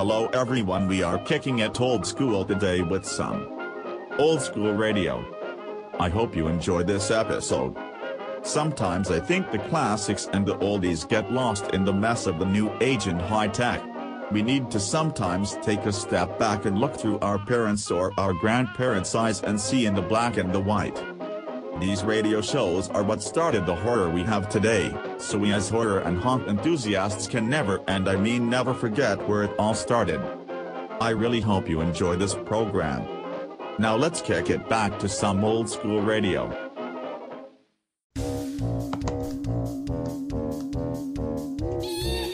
Hello everyone we are kicking it old school today with some old school radio. I hope you enjoy this episode. Sometimes I think the classics and the oldies get lost in the mess of the new age and high tech. We need to sometimes take a step back and look through our parents' or our grandparents' eyes and see in the black and the white. These radio shows are what started the horror we have today, so we as horror and haunt enthusiasts can never and I mean never forget where it all started. I really hope you enjoy this program. Now let's kick it back to some old school radio.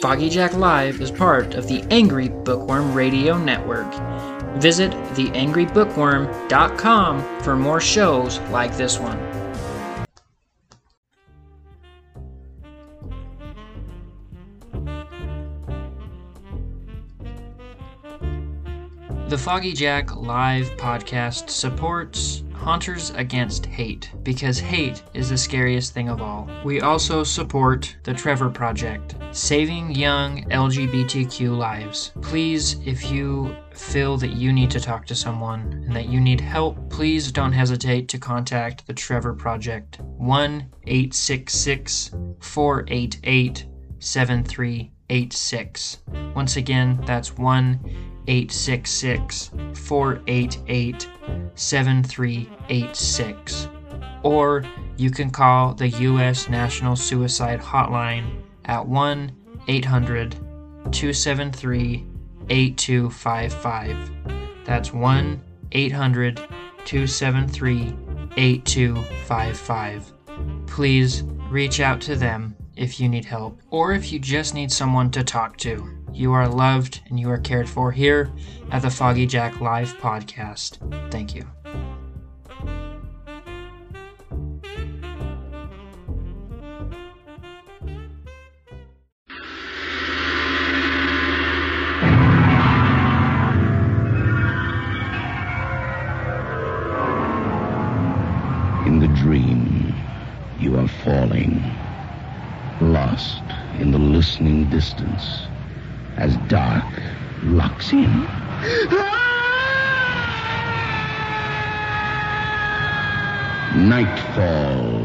Foggy Jack Live is part of the Angry Bookworm Radio Network. Visit theangrybookworm.com for more shows like this one. The Foggy Jack Live podcast supports Haunters Against Hate because hate is the scariest thing of all. We also support the Trevor Project, saving young LGBTQ lives. Please, if you feel that you need to talk to someone and that you need help, please don't hesitate to contact the Trevor Project 1 866 488 7386. Once again, that's 1 866 488 7386. Or you can call the U.S. National Suicide Hotline at 1 800 273 8255. That's 1 800 273 8255. Please reach out to them if you need help or if you just need someone to talk to. You are loved and you are cared for here at the Foggy Jack Live podcast. Thank you. Listening distance as dark locks in. Nightfall.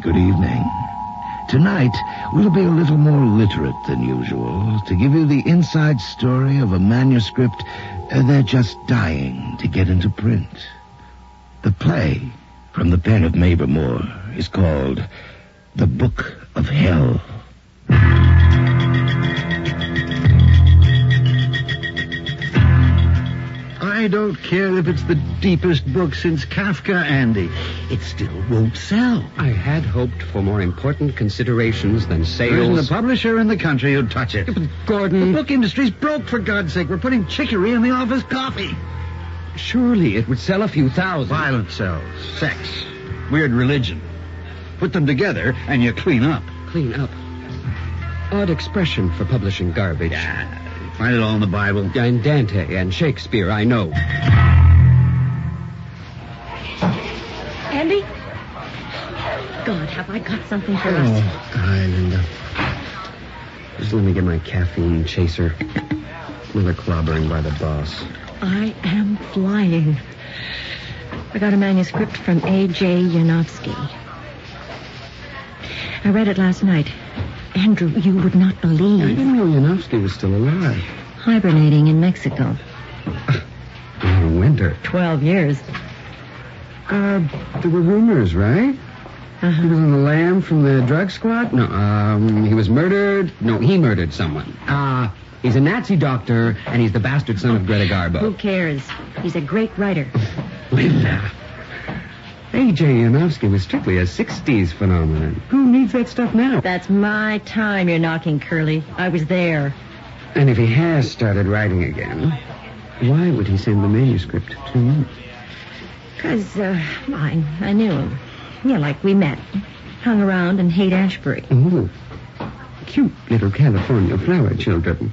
Good evening. Tonight, we'll be a little more literate than usual to give you the inside story of a manuscript uh, they're just dying to get into print. The play from the pen of Mabel Moore is called The Book of Hell. I don't care if it's the deepest book since Kafka, Andy. It still won't sell. I had hoped for more important considerations than sales. There isn't sales. a publisher in the country who'd touch it. But Gordon. The book industry's broke, for God's sake. We're putting chicory in the office coffee. Surely it would sell a few thousand. Violence sells. Sex. Weird religion. Put them together, and you clean up. Clean up. Odd expression for publishing garbage. Yeah, find it all in the Bible. And Dante and Shakespeare, I know. Andy? God, have I got something for us? Oh, hi, Linda. Just let me get my caffeine chaser. Another clobbering by the boss. I am flying. I got a manuscript from A.J. Yanofsky. I read it last night. Andrew, you would not believe. I didn't know Yanofsky was still alive. Hibernating in Mexico. In winter. Twelve years. Uh, there were rumors, right? Uh-huh. He was on the lam from the drug squad? No, um, he was murdered. No, he murdered someone. Uh, he's a Nazi doctor, and he's the bastard son of Greta Garbo. Who cares? He's a great writer. Linda. A.J. Yanofsky was strictly a 60s phenomenon. Who needs that stuff now? That's my time you're knocking, Curly. I was there. And if he has started writing again, why would he send the manuscript to me? Because, uh, I, I knew him. Yeah, like we met. Hung around in Haight Ashbury. Oh, cute little California flower children.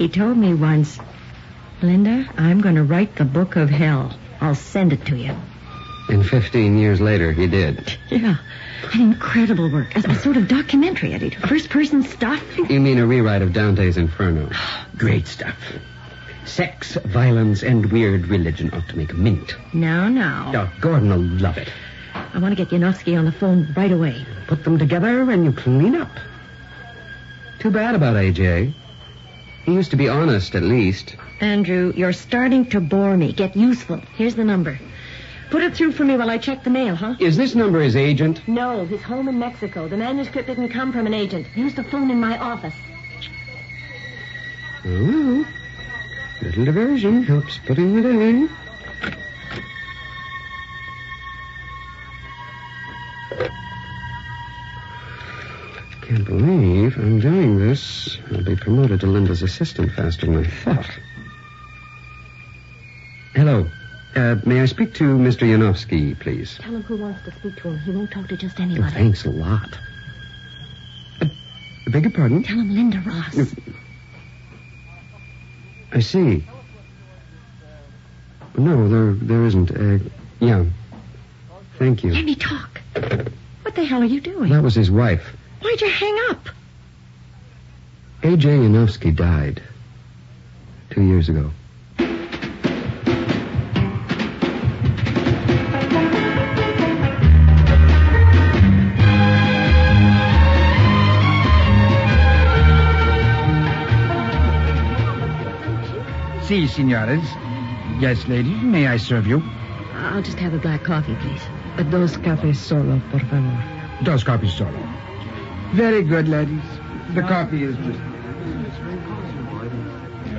He told me once, Linda, I'm going to write the book of hell. I'll send it to you. And 15 years later, he did. Yeah. An incredible work. A, a sort of documentary, Eddie. First person stuff. You mean a rewrite of Dante's Inferno? Great stuff. Sex, violence, and weird religion ought to make a mint. No, no. Oh, Gordon will love it. I want to get Yanofsky on the phone right away. Put them together and you clean up. Too bad about AJ. He used to be honest, at least. Andrew, you're starting to bore me. Get useful. Here's the number. Put it through for me while I check the mail, huh? Is this number his agent? No, he's home in Mexico. The manuscript didn't come from an agent. Use the phone in my office. Oh, little diversion helps putting it in. Can't believe I'm doing this. I'll be promoted to Linda's assistant faster than I thought. Hello. Uh, may I speak to Mr. Yanofsky, please? Tell him who wants to speak to him. He won't talk to just Oh, anybody. thanks a lot. Uh, beg your pardon? Tell him Linda Ross. I see. No, there there isn't. Uh, yeah. Thank you. Let me talk. What the hell are you doing? That was his wife. Why'd you hang up? A.J. Yanofsky died two years ago. Si, senores. Yes, ladies, May I serve you? I'll just have a black coffee, please. Dos cafés solo, por favor. Dos copies solo. Very good, ladies. The coffee is just...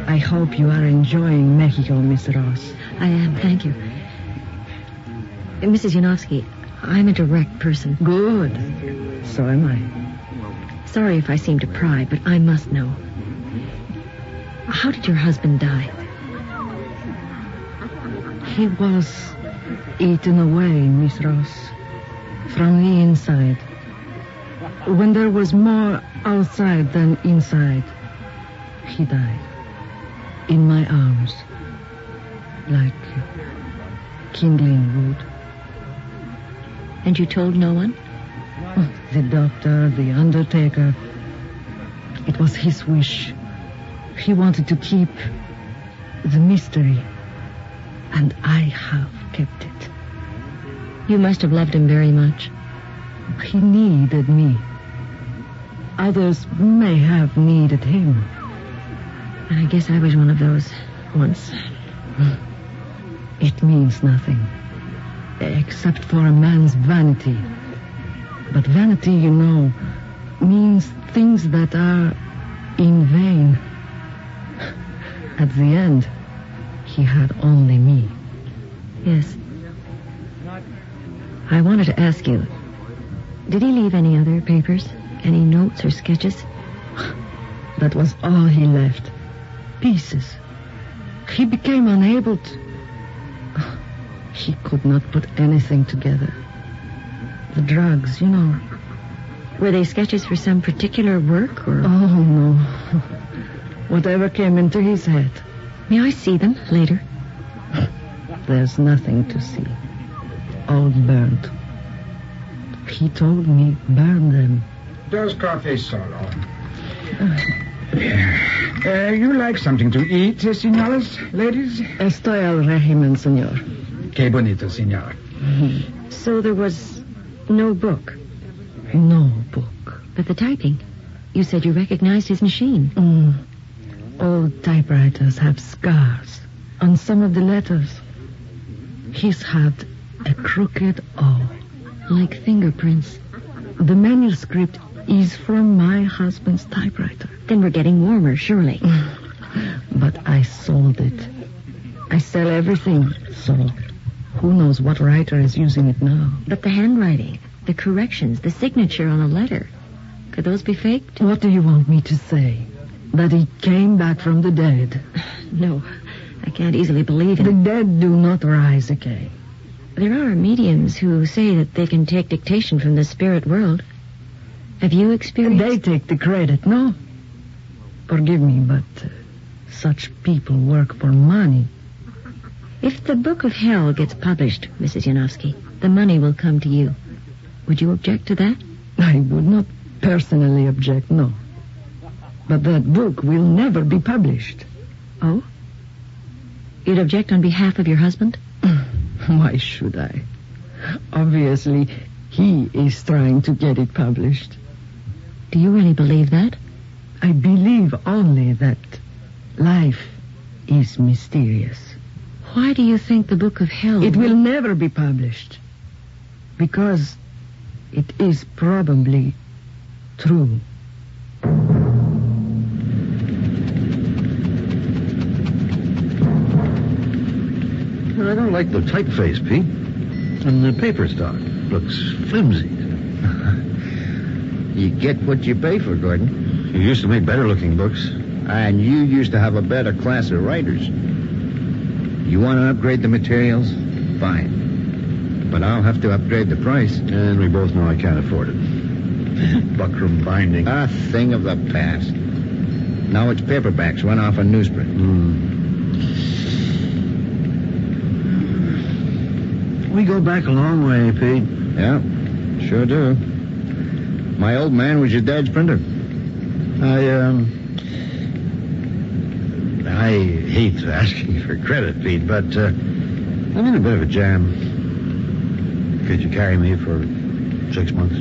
I hope you are enjoying Mexico, Miss Ross. I am, thank you. Mrs. Yanofsky, I'm a direct person. Good. So am I. Sorry if I seem to pry, but I must know. How did your husband die? He was eaten away, Miss Ross. From the inside. When there was more outside than inside, he died. In my arms. Like kindling wood. And you told no one? The doctor, the undertaker. It was his wish. He wanted to keep the mystery. And I have kept it. You must have loved him very much. He needed me. Others may have needed him. I guess I was one of those once. It means nothing. Except for a man's vanity. But vanity, you know, means things that are in vain. At the end, he had only me. Yes. I wanted to ask you, did he leave any other papers? Any notes or sketches? That was all he left. Pieces. He became unable to. He could not put anything together. The drugs, you know. Were they sketches for some particular work or... Oh, no. Whatever came into his head. May I see them later? There's nothing to see. All burnt. He told me burn them. Dos coffee solo. Uh, you like something to eat, eh, senores, ladies? Estoy al régimen, señor. Qué bonito, senor. So there was no book, No book. but the typing. You said you recognized his machine. Mm. Old typewriters have scars on some of the letters. He's had a crooked O. Like fingerprints. The manuscript is from my husband's typewriter. Then we're getting warmer, surely. But I sold it. I sell everything, so who knows what writer is using it now? But the handwriting, the corrections, the signature on a letter. Could those be faked? What do you want me to say? That he came back from the dead. No, I can't easily believe it. The dead do not rise again. There are mediums who say that they can take dictation from the spirit world. Have you experienced? They take the credit, no? Forgive me, but uh, such people work for money. If the Book of Hell gets published, Mrs. Yanofsky, The money will come to you. Would you object to that? I would not personally object, no. But that book will never be published. Oh? You'd object on behalf of your husband? Why should I? Obviously, he is trying to get it published. Do you really believe that? I believe only that life is mysterious. Why do you think the Book of Hell... It will never be published. Because it is probably true. I don't like the typeface, Pete. And the paper stock looks flimsy. You get what you pay for, Gordon. You used to make better looking books. And you used to have a better class of writers. You want to upgrade the materials? Fine. But I'll have to upgrade the price. And we both know I can't afford it. Buckram binding. A thing of the past. Now it's paperbacks run off a newsprint. Hmm. We go back a long way, Pete. Yeah, sure do. My old man was your dad's printer. I, um. I hate asking for credit, Pete, but uh, I'm in a bit of a jam. Could you carry me for six months?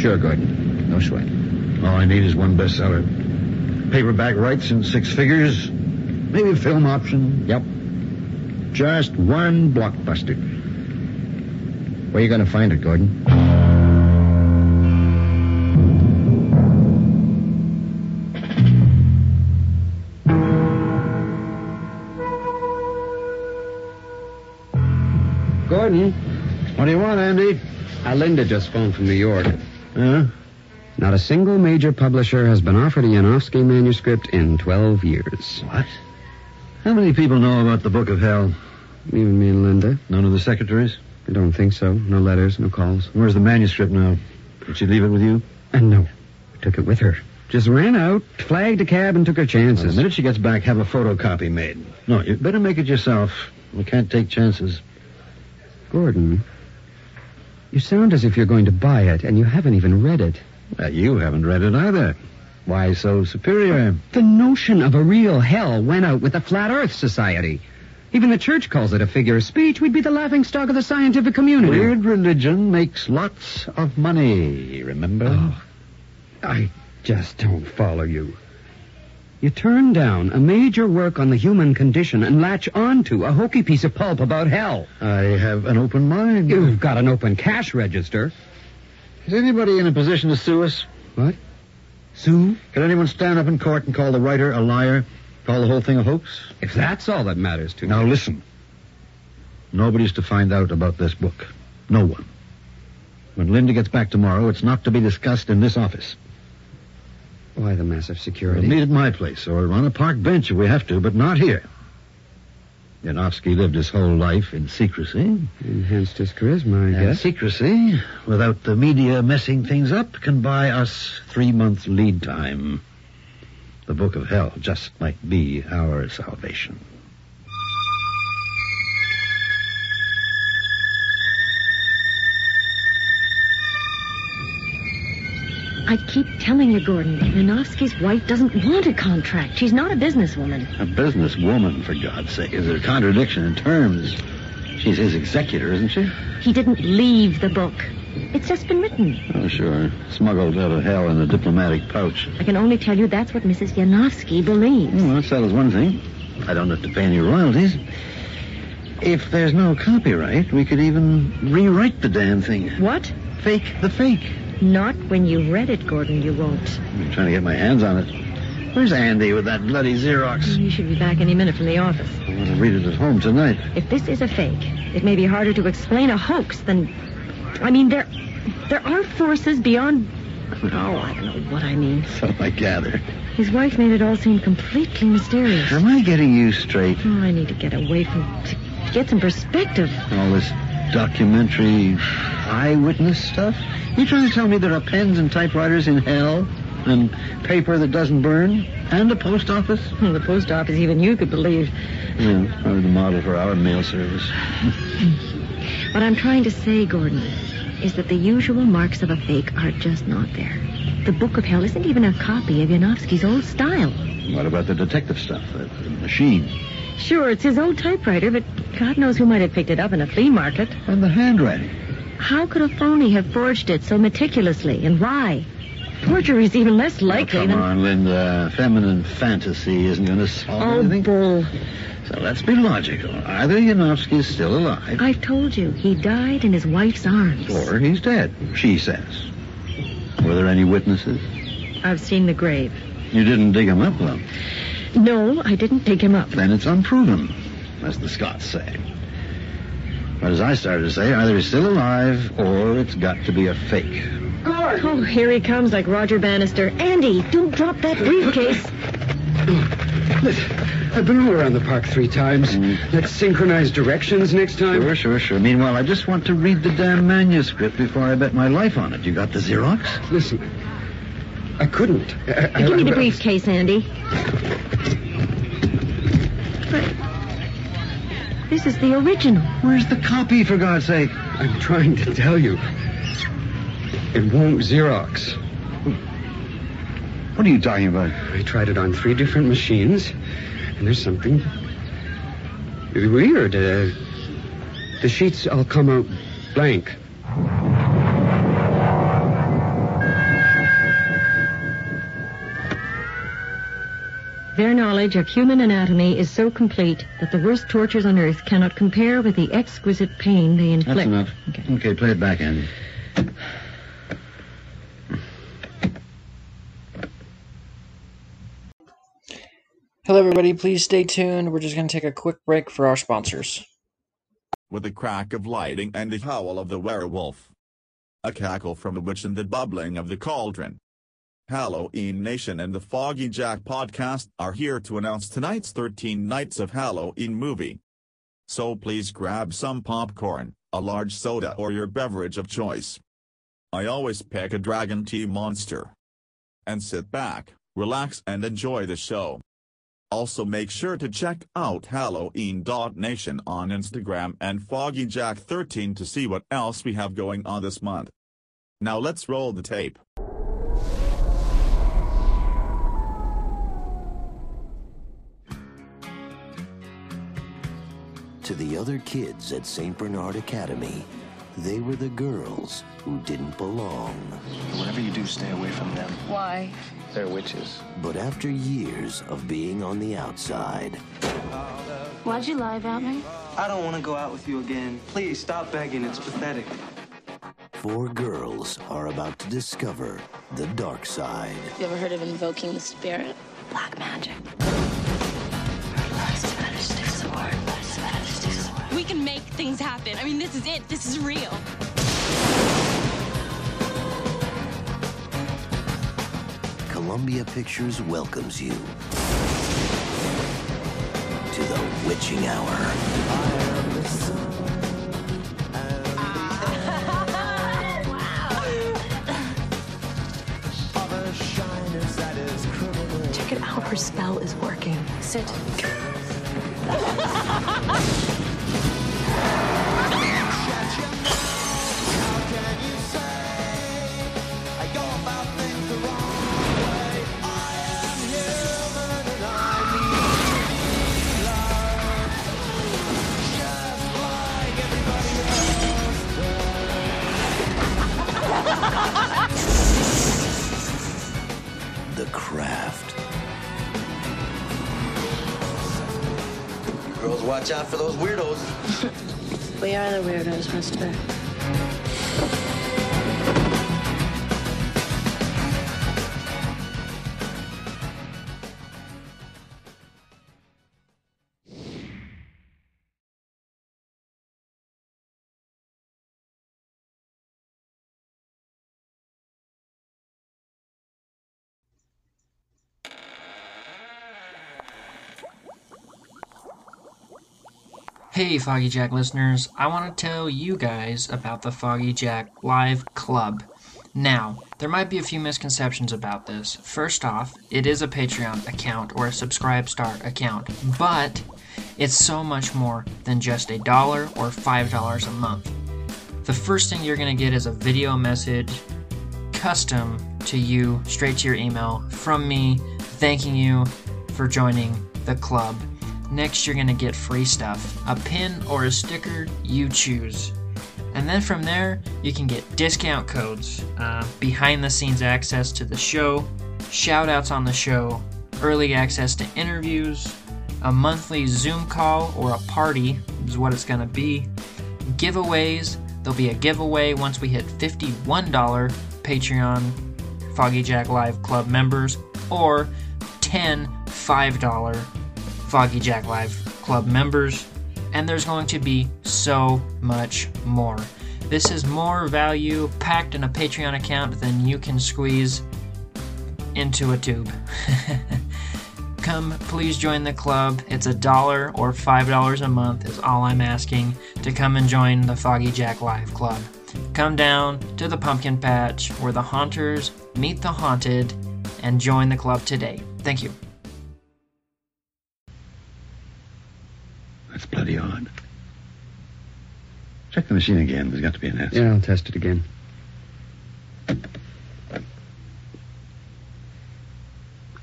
Sure, Gordon. No sweat. All I need is one bestseller. Paperback rights in six figures. Maybe a film option. Yep. Just one blockbuster. Where you going to find it, Gordon? Gordon, Linda just phoned from New York. Huh? Not a single major publisher has been offered a Yanofsky manuscript in 12 years. What? How many people know about the Book of Hell? Even me and Linda. None of the secretaries? I don't think so. No letters, no calls. Where's the manuscript now? Did she leave it with you? And no, took it with her. Just ran out, flagged a cab, and took her Well, the minute she gets back, have a photocopy made. No, you better make it yourself. We can't take chances. Gordon, you sound as if you're going to buy it, and you haven't even read it. Uh, you haven't read it either. Why so superior? The notion of a real hell went out with the Flat Earth Society. Even the church calls it a figure of speech. We'd be the laughing stock of the scientific community. Weird religion makes lots of money, remember? Oh, I just don't follow you. You turn down a major work on the human condition and latch onto a hokey piece of pulp about hell. I have an open mind. You've got an open cash register. Is anybody in a position to sue us? What? Sue? Can anyone stand up in court and call the writer a liar? Call the whole thing a hoax? If that's all that matters to you. Now me. listen. Nobody's to find out about this book. No one. When Linda gets back tomorrow, it's not to be discussed in this office. Why the massive security? We'll meet at my place or on a park bench if we have to, but not here. Yanofsky lived his whole life in secrecy. Enhanced his charisma, I And guess. secrecy, without the media messing things up, can buy us three months lead time. The Book of Hell just might be our salvation. I keep telling you, Gordon, Yanofsky's wife doesn't want a contract. She's not a businesswoman. A businesswoman, for God's sake. Is there a contradiction in terms? She's his executor, isn't she? He didn't leave the book. It's just been written. Oh, sure. Smuggled out of hell in a diplomatic pouch. I can only tell you that's what Mrs. Yanofsky believes. Well, that settles one thing. I don't have to pay any royalties. If there's no copyright, we could even rewrite the damn thing. What? Fake the fake. Not when you read it, Gordon, you won't. I'm trying to get my hands on it. Where's Andy with that bloody Xerox? He should be back any minute from the office. I want to read it at home tonight. If this is a fake, it may be harder to explain a hoax than. I mean, there, there are forces beyond. Oh, I don't know what I mean. So I gather. His wife made it all seem completely mysterious. Am I getting you straight? Oh, I need to get away from to get some perspective. All this documentary eyewitness stuff? You trying to tell me there are pens and typewriters in hell? and paper that doesn't burn, and a post office. Hmm, the post office, even you could believe. Yeah, probably the model for our mail service. What I'm trying to say, Gordon, is that the usual marks of a fake are just not there. The Book of Hell isn't even a copy of Yanofsky's old style. What about the detective stuff? The, the machine. Sure, it's his old typewriter, but God knows who might have picked it up in a flea market. And the handwriting. How could a phony have forged it so meticulously, and why? Forgery is even less likely oh, come than... on, Linda. Feminine fantasy isn't going to solve Oh, anything. bull. So let's be logical. Either Yanofsky is still alive, I've told you, he died in his wife's arms. or he's dead, she says. Were there any witnesses? I've seen the grave. You didn't dig him up, though. No, I didn't dig him up. Then it's unproven, as the Scots say. But as I started to say, either he's still alive or it's got to be a fake. Oh, here he comes like Roger Bannister. Andy, don't drop that briefcase. Listen, I've been all around the park three times. Mm. Let's synchronize directions next time. Sure, sure, sure. Meanwhile, I just want to read the damn manuscript before I bet my life on it. You got the Xerox? Listen, I couldn't. I, I- Give me the briefcase, Andy. But this is the original. Where's the copy, for God's sake? I'm trying to tell you. It won't Xerox. What are you talking about? I tried it on three different machines, and there's something weird. Uh, the sheets all come out blank. Their knowledge of human anatomy is so complete that the worst tortures on earth cannot compare with the exquisite pain they inflict. That's enough. Okay. Okay, play it back, Andy. Hello, everybody. Please stay tuned. We're just going to take a quick break for our sponsors. with the crack of lighting and the howl of the werewolf. A cackle from the witch and the bubbling of the cauldron. Halloween Nation and the Foggy Jack podcast are here to announce tonight's 13 Nights of Halloween movie. So please grab some popcorn, a large soda or your beverage of choice. I always pick a Dragon Tea Monster. And sit back, relax and enjoy the show. Also make sure to check out Halloween.nation on Instagram and FoggyJack13 to see what else we have going on this month. Now let's roll the tape. To the other kids at St. Bernard Academy, they were the girls who didn't belong. Whatever you do, stay away from them. Why? They're witches. But after years of being on the outside, Why'd you lie about me? I don't want to go out with you again. Please stop begging. It's pathetic. four girls are about to discover the dark side. You ever heard of invoking the spirit? Black magic. We can make things happen. I mean, this is it. This is real. Columbia Pictures welcomes you to the witching hour. Check it out. Her spell is working. Sit. watch out for those weirdos. We are the weirdos, mister. Hey, Foggy Jack listeners, I want to tell you guys about the Foggy Jack Live Club. Now, there might be a few misconceptions about this. First off, it is a Patreon account or a SubscribeStar account, but it's so much more than just a dollar or five dollars a month. The first thing you're going to get is a video message custom to you, straight to your email from me, thanking you for joining the club. Next, you're going to get free stuff a pin or a sticker, you choose. And then from there, you can get discount codes, uh, behind the scenes access to the show, shout outs on the show, early access to interviews, a monthly Zoom call or a party is what it's going to be, giveaways. There'll be a giveaway once we hit $51 Patreon Foggy Jack Live Club members or 10 $5 Foggy Jack Live Club members and there's going to be so much more. This is more value packed in a Patreon account than you can squeeze into a tube. Come, please join the club. It's a dollar or five dollars a month, is all I'm asking to come and join the Foggy Jack Live Club. Come down to the pumpkin patch where the haunters meet the haunted and join the club today. Thank you. That's bloody odd. Check the machine again. There's got to be an answer. Yeah, I'll test it again.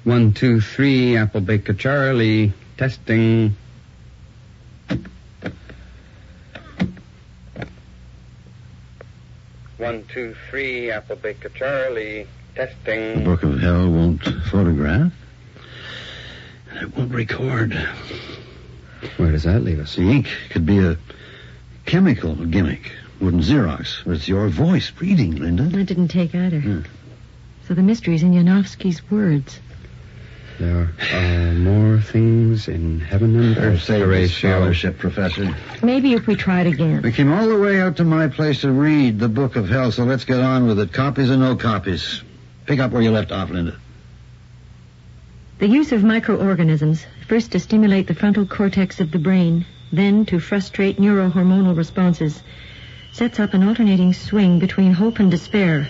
One, two, three, Apple Baker Charlie. Testing. One, two, three, Apple Baker Charlie. Testing. The Book of Hell won't photograph. And it won't record. Where does that leave us? The ink could be a chemical gimmick. Wouldn't Xerox. But it's your voice reading, Linda. I didn't take either. Hmm. So the mystery's in Yanofsky's words. There are more things in heaven and Oh, earth, save the Horatio. scholarship, Professor. Maybe if we tried again. We came all the way out to my place to read the Book of Hell, so let's get on with it. Copies or no copies. Pick up where you left off, Linda. The use of microorganisms, first to stimulate the frontal cortex of the brain, then to frustrate neurohormonal responses, sets up an alternating swing between hope and despair.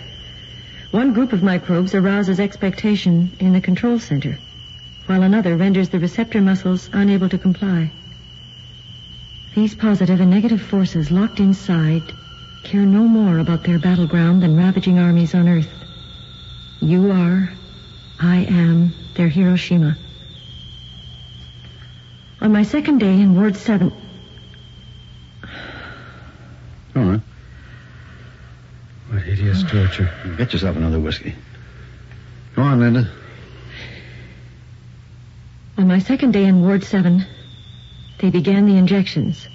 One group of microbes arouses expectation in the control center, while another renders the receptor muscles unable to comply. These positive and negative forces locked inside care no more about their battleground than ravaging armies on Earth. You are, I am, their Hiroshima. On my second day in Ward 7, All right. What hideous torture. Get yourself another whiskey. Go on, Linda. on my second day in Ward 7, they began the injections.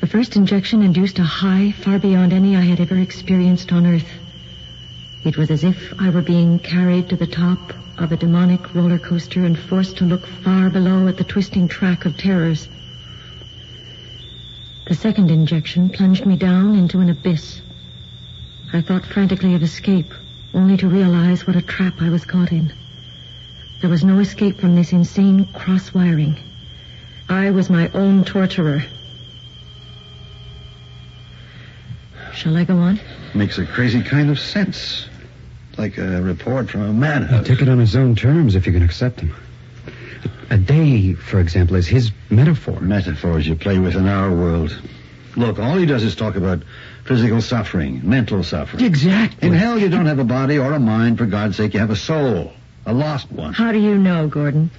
The first injection induced a high far beyond any I had ever experienced on Earth. It was as if I were being carried to the top of a demonic roller coaster and forced to look far below at the twisting track of terrors. The second injection plunged me down into an abyss. I thought frantically of escape, only to realize what a trap I was caught in. There was no escape from this insane cross-wiring. I was my own torturer. Shall I go on? Makes a crazy kind of sense. Like a report from a madhouse. Take it on his own terms if you can accept them. A day, for example, is his metaphor. Metaphors you play with in our world. Look, all he does is talk about physical suffering, mental suffering. Exactly. In hell, you don't have a body or a mind. For God's sake, you have a soul. A lost one. How do you know, Gordon?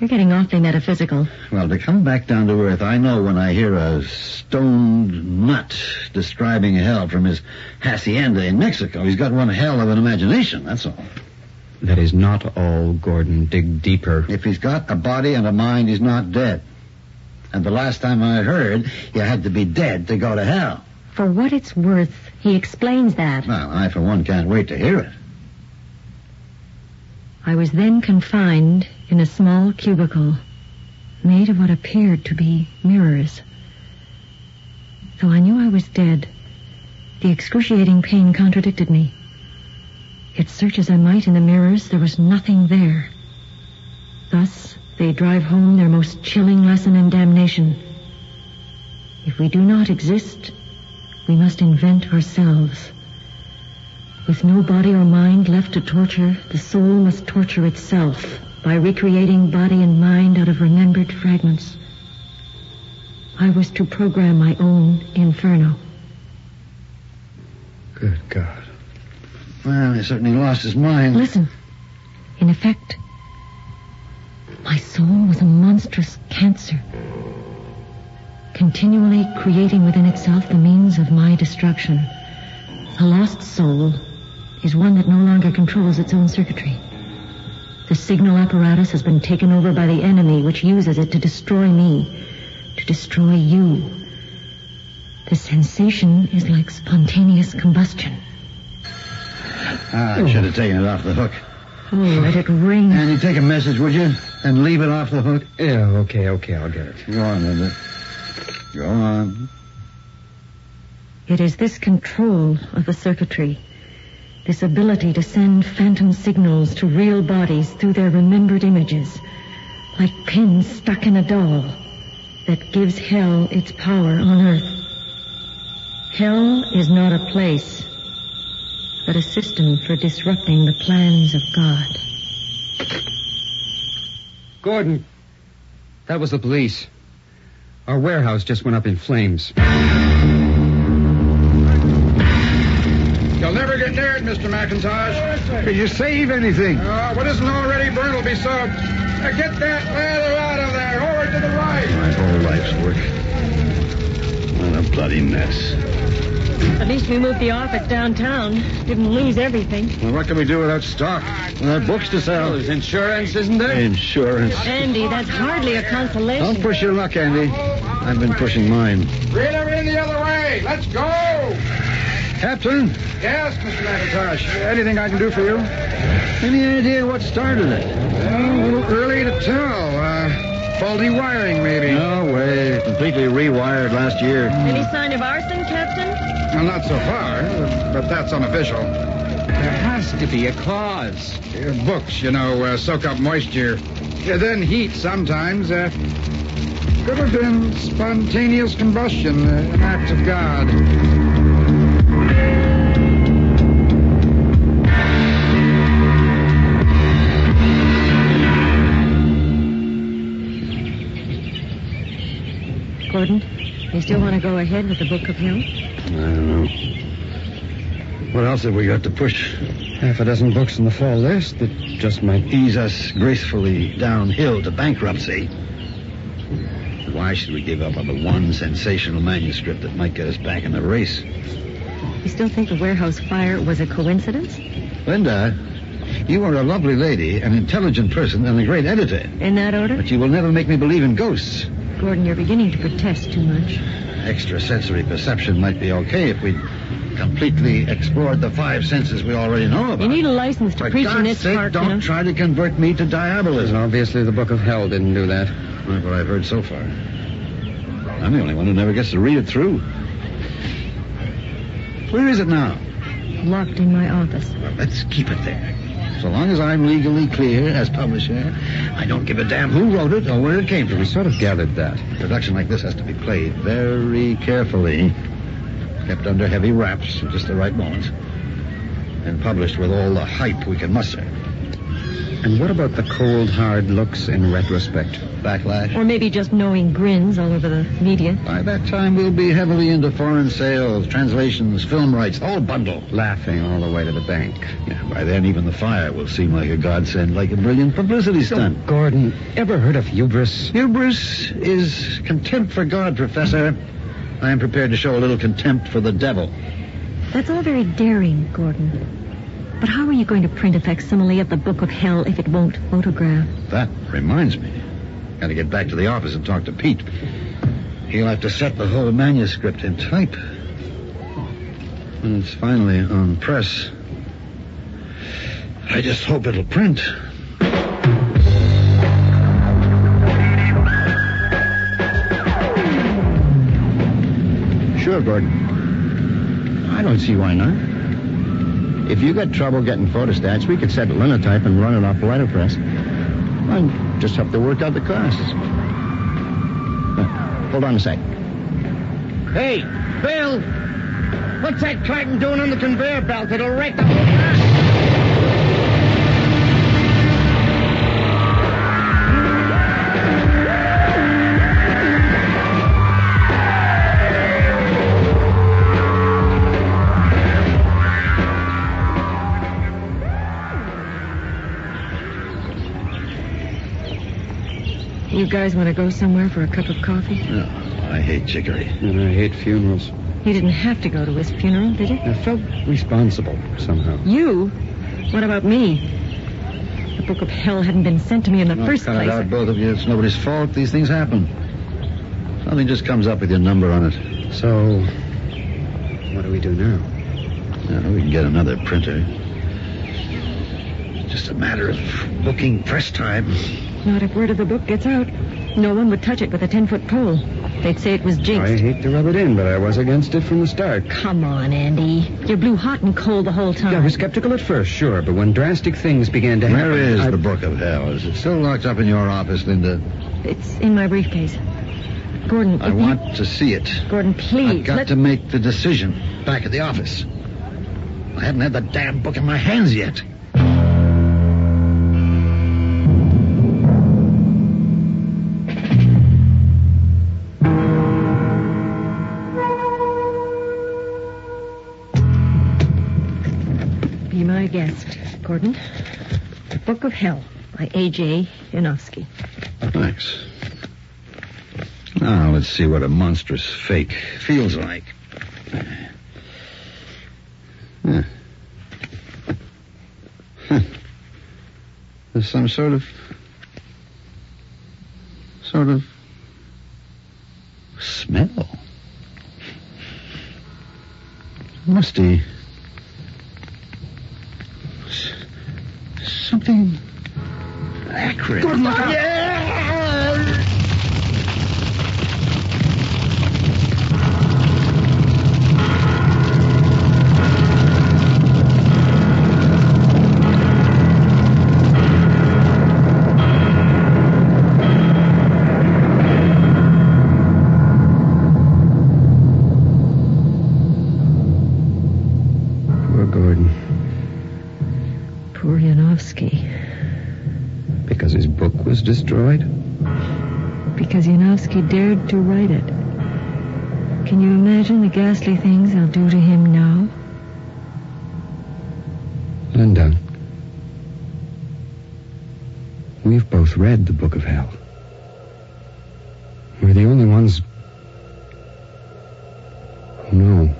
You're getting awfully metaphysical. Well, to come back down to earth, I know when I hear a stoned nut describing hell from his hacienda in Mexico. He's got one hell of an imagination, that's all. That is not all, Gordon. Dig deeper. If he's got a body and a mind, he's not dead. And the last time I heard, you had to be dead to go to hell. For what it's worth, he explains that. Well, I, for one, can't wait to hear it. I was then confined in a small cubicle made of what appeared to be mirrors. Though I knew I was dead, the excruciating pain contradicted me. Yet search as I might in the mirrors, there was nothing there. Thus, they drive home their most chilling lesson in damnation. If we do not exist, we must invent ourselves. With no body or mind left to torture, the soul must torture itself by recreating body and mind out of remembered fragments. I was to program my own inferno. Good God. Well, he certainly lost his mind. Listen. In effect, my soul was a monstrous cancer, continually creating within itself the means of my destruction. A lost soul is one that no longer controls its own circuitry. The signal apparatus has been taken over by the enemy, which uses it to destroy me, to destroy you. The sensation is like spontaneous combustion. Ah, I should have taken it off the hook. Oh, let it ring. Andy, take a message, would you? And leave it off the hook. Yeah, okay, okay, I'll get it. Go on, Linda. Go on. It is this control of the circuitry, this ability to send phantom signals to real bodies through their remembered images, like pins stuck in a doll, that gives hell its power on earth. Hell is not a place, but a system for disrupting the plans of God. Gordon, that was the police. Our warehouse just went up in flames. You'll never get near it, Mr. McIntosh. Could you save anything? Uh, what isn't already burned will be soaked. Uh, get that ladder out of there. Over to the right. My whole life's work. What a bloody mess. At least we moved the office downtown. Didn't lose everything. Well, what can we do without stock? Without books to sell? There's insurance, isn't there? Insurance. Andy, that's hardly a consolation. Don't push your luck, Andy. I've been pushing mine. Reel her in the other way. Let's go. Captain, Yes, Mr. McIntosh. Anything I can do for you? any idea what started it? Well, a little early to tell. Uh, faulty wiring, maybe. No way. Completely rewired last year. Any sign of arson, Captain? Well, not so far, but that's unofficial. There has to be a cause. Uh, books, you know, uh, soak up moisture. Yeah, then heat sometimes. Uh, could have been spontaneous combustion, uh, an act of God. You still want to go ahead with the Book of Hell? I don't know. What else have we got to push? Half a dozen books in the fall list that just might Ease us gracefully downhill to bankruptcy. Why should we give up on the one sensational manuscript that might get us back in the race? You still think the warehouse fire was a coincidence? Linda, you are a lovely lady, an intelligent person, and a great editor. In that order? But you will never make me believe in ghosts. Gordon, you're beginning to protest too much. Extrasensory perception might be okay if we completely explored the five senses we already know about. You need a license to For preach in this sake, park, don't you know. try to convert me to diabolism. Obviously, the Book of Hell didn't do that. Not what I've heard so far. I'm the only one who never gets to read it through. Where is it now? Locked in my office. Well, let's keep it there. So long as I'm legally clear as publisher, I don't give a damn who wrote it or where it came from. We sort of gathered that. A production like this has to be played very carefully, kept under heavy wraps at just the right moment, and published with all the hype we can muster. And what about the cold, hard looks in retrospect? Backlash. Or maybe just knowing grins all over the media. By that time, we'll be heavily into foreign sales, translations, film rights, the whole bundle. Laughing all the way to the bank. Yeah, by then, even the fire will seem like a godsend, like a brilliant publicity stunt. Gordon, ever heard of hubris? Hubris is contempt for God, Professor. I am prepared to show a little contempt for the devil. That's all very daring, Gordon. But how are you going to print a facsimile of the Book of Hell if it won't photograph? That reminds me. Got to get back to the office and talk to Pete. He'll have to set the whole manuscript in type. When it's finally on press, I just hope it'll print. Sure, Gordon. I don't see why not. If you got trouble getting photostats, we could set linotype and run it off letterpress. I just have to work out the costs. Hold on a sec. Hey, Bill! What's that carton doing on the conveyor belt? It'll wreck the whole You guys want to go somewhere for a cup of coffee? I hate chicory. And I hate funerals. You didn't have to go to his funeral, did you? I felt responsible somehow. You? What about me? The Book of Hell hadn't been sent to me in the first cut place. it out, both of you. It's nobody's fault. These things happen. Something just comes up with your number on it. So, what do we do now? Yeah, we can get another printer. Just a matter of booking press time. Not if word of the book gets out. No one would touch it with a ten-foot pole. They'd say it was jinxed. I hate to rub it in, but I was against it from the start. Come on, Andy. You blew hot and cold the whole time. I was skeptical at first, sure, but when drastic things began to happen. Where is I- the Book of Hell? Is it still locked up in your office, Linda? It's in my briefcase. Gordon, I if you- want to see it. Gordon, please. I've got let- to make the decision back at the office. I haven't had the damn book in my hands yet. Guest, Gordon. The Book of Hell by A.J. Yanofsky. Thanks. Now, let's see what a monstrous fake feels like. There's some sort of. sort of. smell. Musty. Something. acrid. Good look out. Oh, destroyed? Because Yanofsky dared to write it. Can you imagine the ghastly things they'll do to him now? Linda. We've both read the Book of Hell. We're the only ones who know.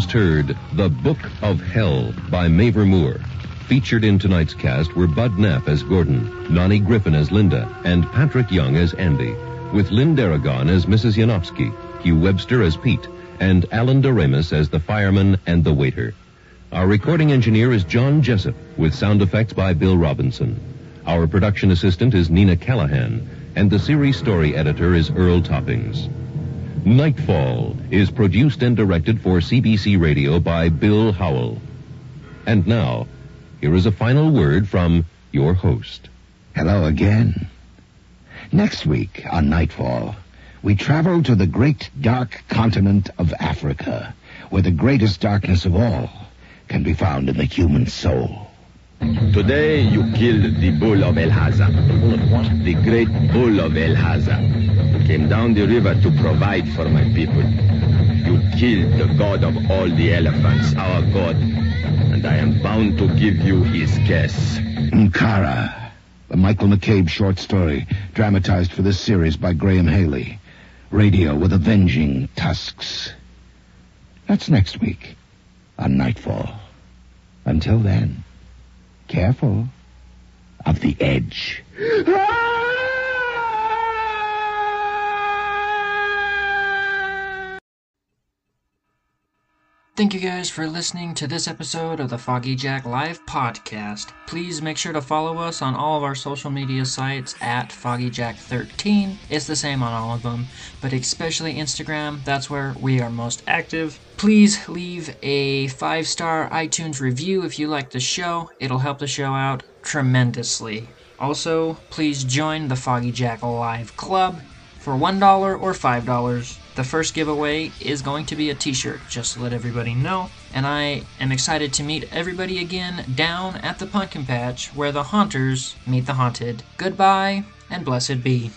Just heard The Book of Hell by Mavor Moore. Featured in tonight's cast were Bud Knapp as Gordon, Nonnie Griffin as Linda, and Patrick Young as Andy, with Lynn Darragon as Mrs. Yanofsky, Hugh Webster as Pete, and Alan Doremus as the fireman and the waiter. Our recording engineer is John Jessup, with sound effects by Bill Robinson. Our production assistant is Nina Callahan, and the series story editor is Earl Toppings. Nightfall is produced and directed for CBC Radio by Bill Howell. And now, here is a final word from your host. Hello again. Next week on Nightfall, we travel to the great dark continent of Africa, where the greatest darkness of all can be found in the human soul. Today you killed the bull of El Haza. The great bull of El Haza. Came down the river to provide for my people. You killed the god of all the elephants, our god. And I am bound to give you his kiss. Nkara, the Michael McCabe short story, dramatized for this series by Graham Haley. Radio with avenging tusks. That's next week on Nightfall. Until then, careful of the edge. Ah! Thank you guys for listening to this episode of the Foggy Jack Live podcast. Please make sure to follow us on all of our social media sites at FoggyJack13. It's the same on all of them, but especially Instagram, that's where we are most active. Please leave a five star iTunes review if you like the show, it'll help the show out tremendously. Also, please join the Foggy Jack Live Club for $1 or $5. The first giveaway is going to be a t shirt, just to let everybody know. And I am excited to meet everybody again down at the pumpkin patch where the haunters meet the haunted. Goodbye and blessed be.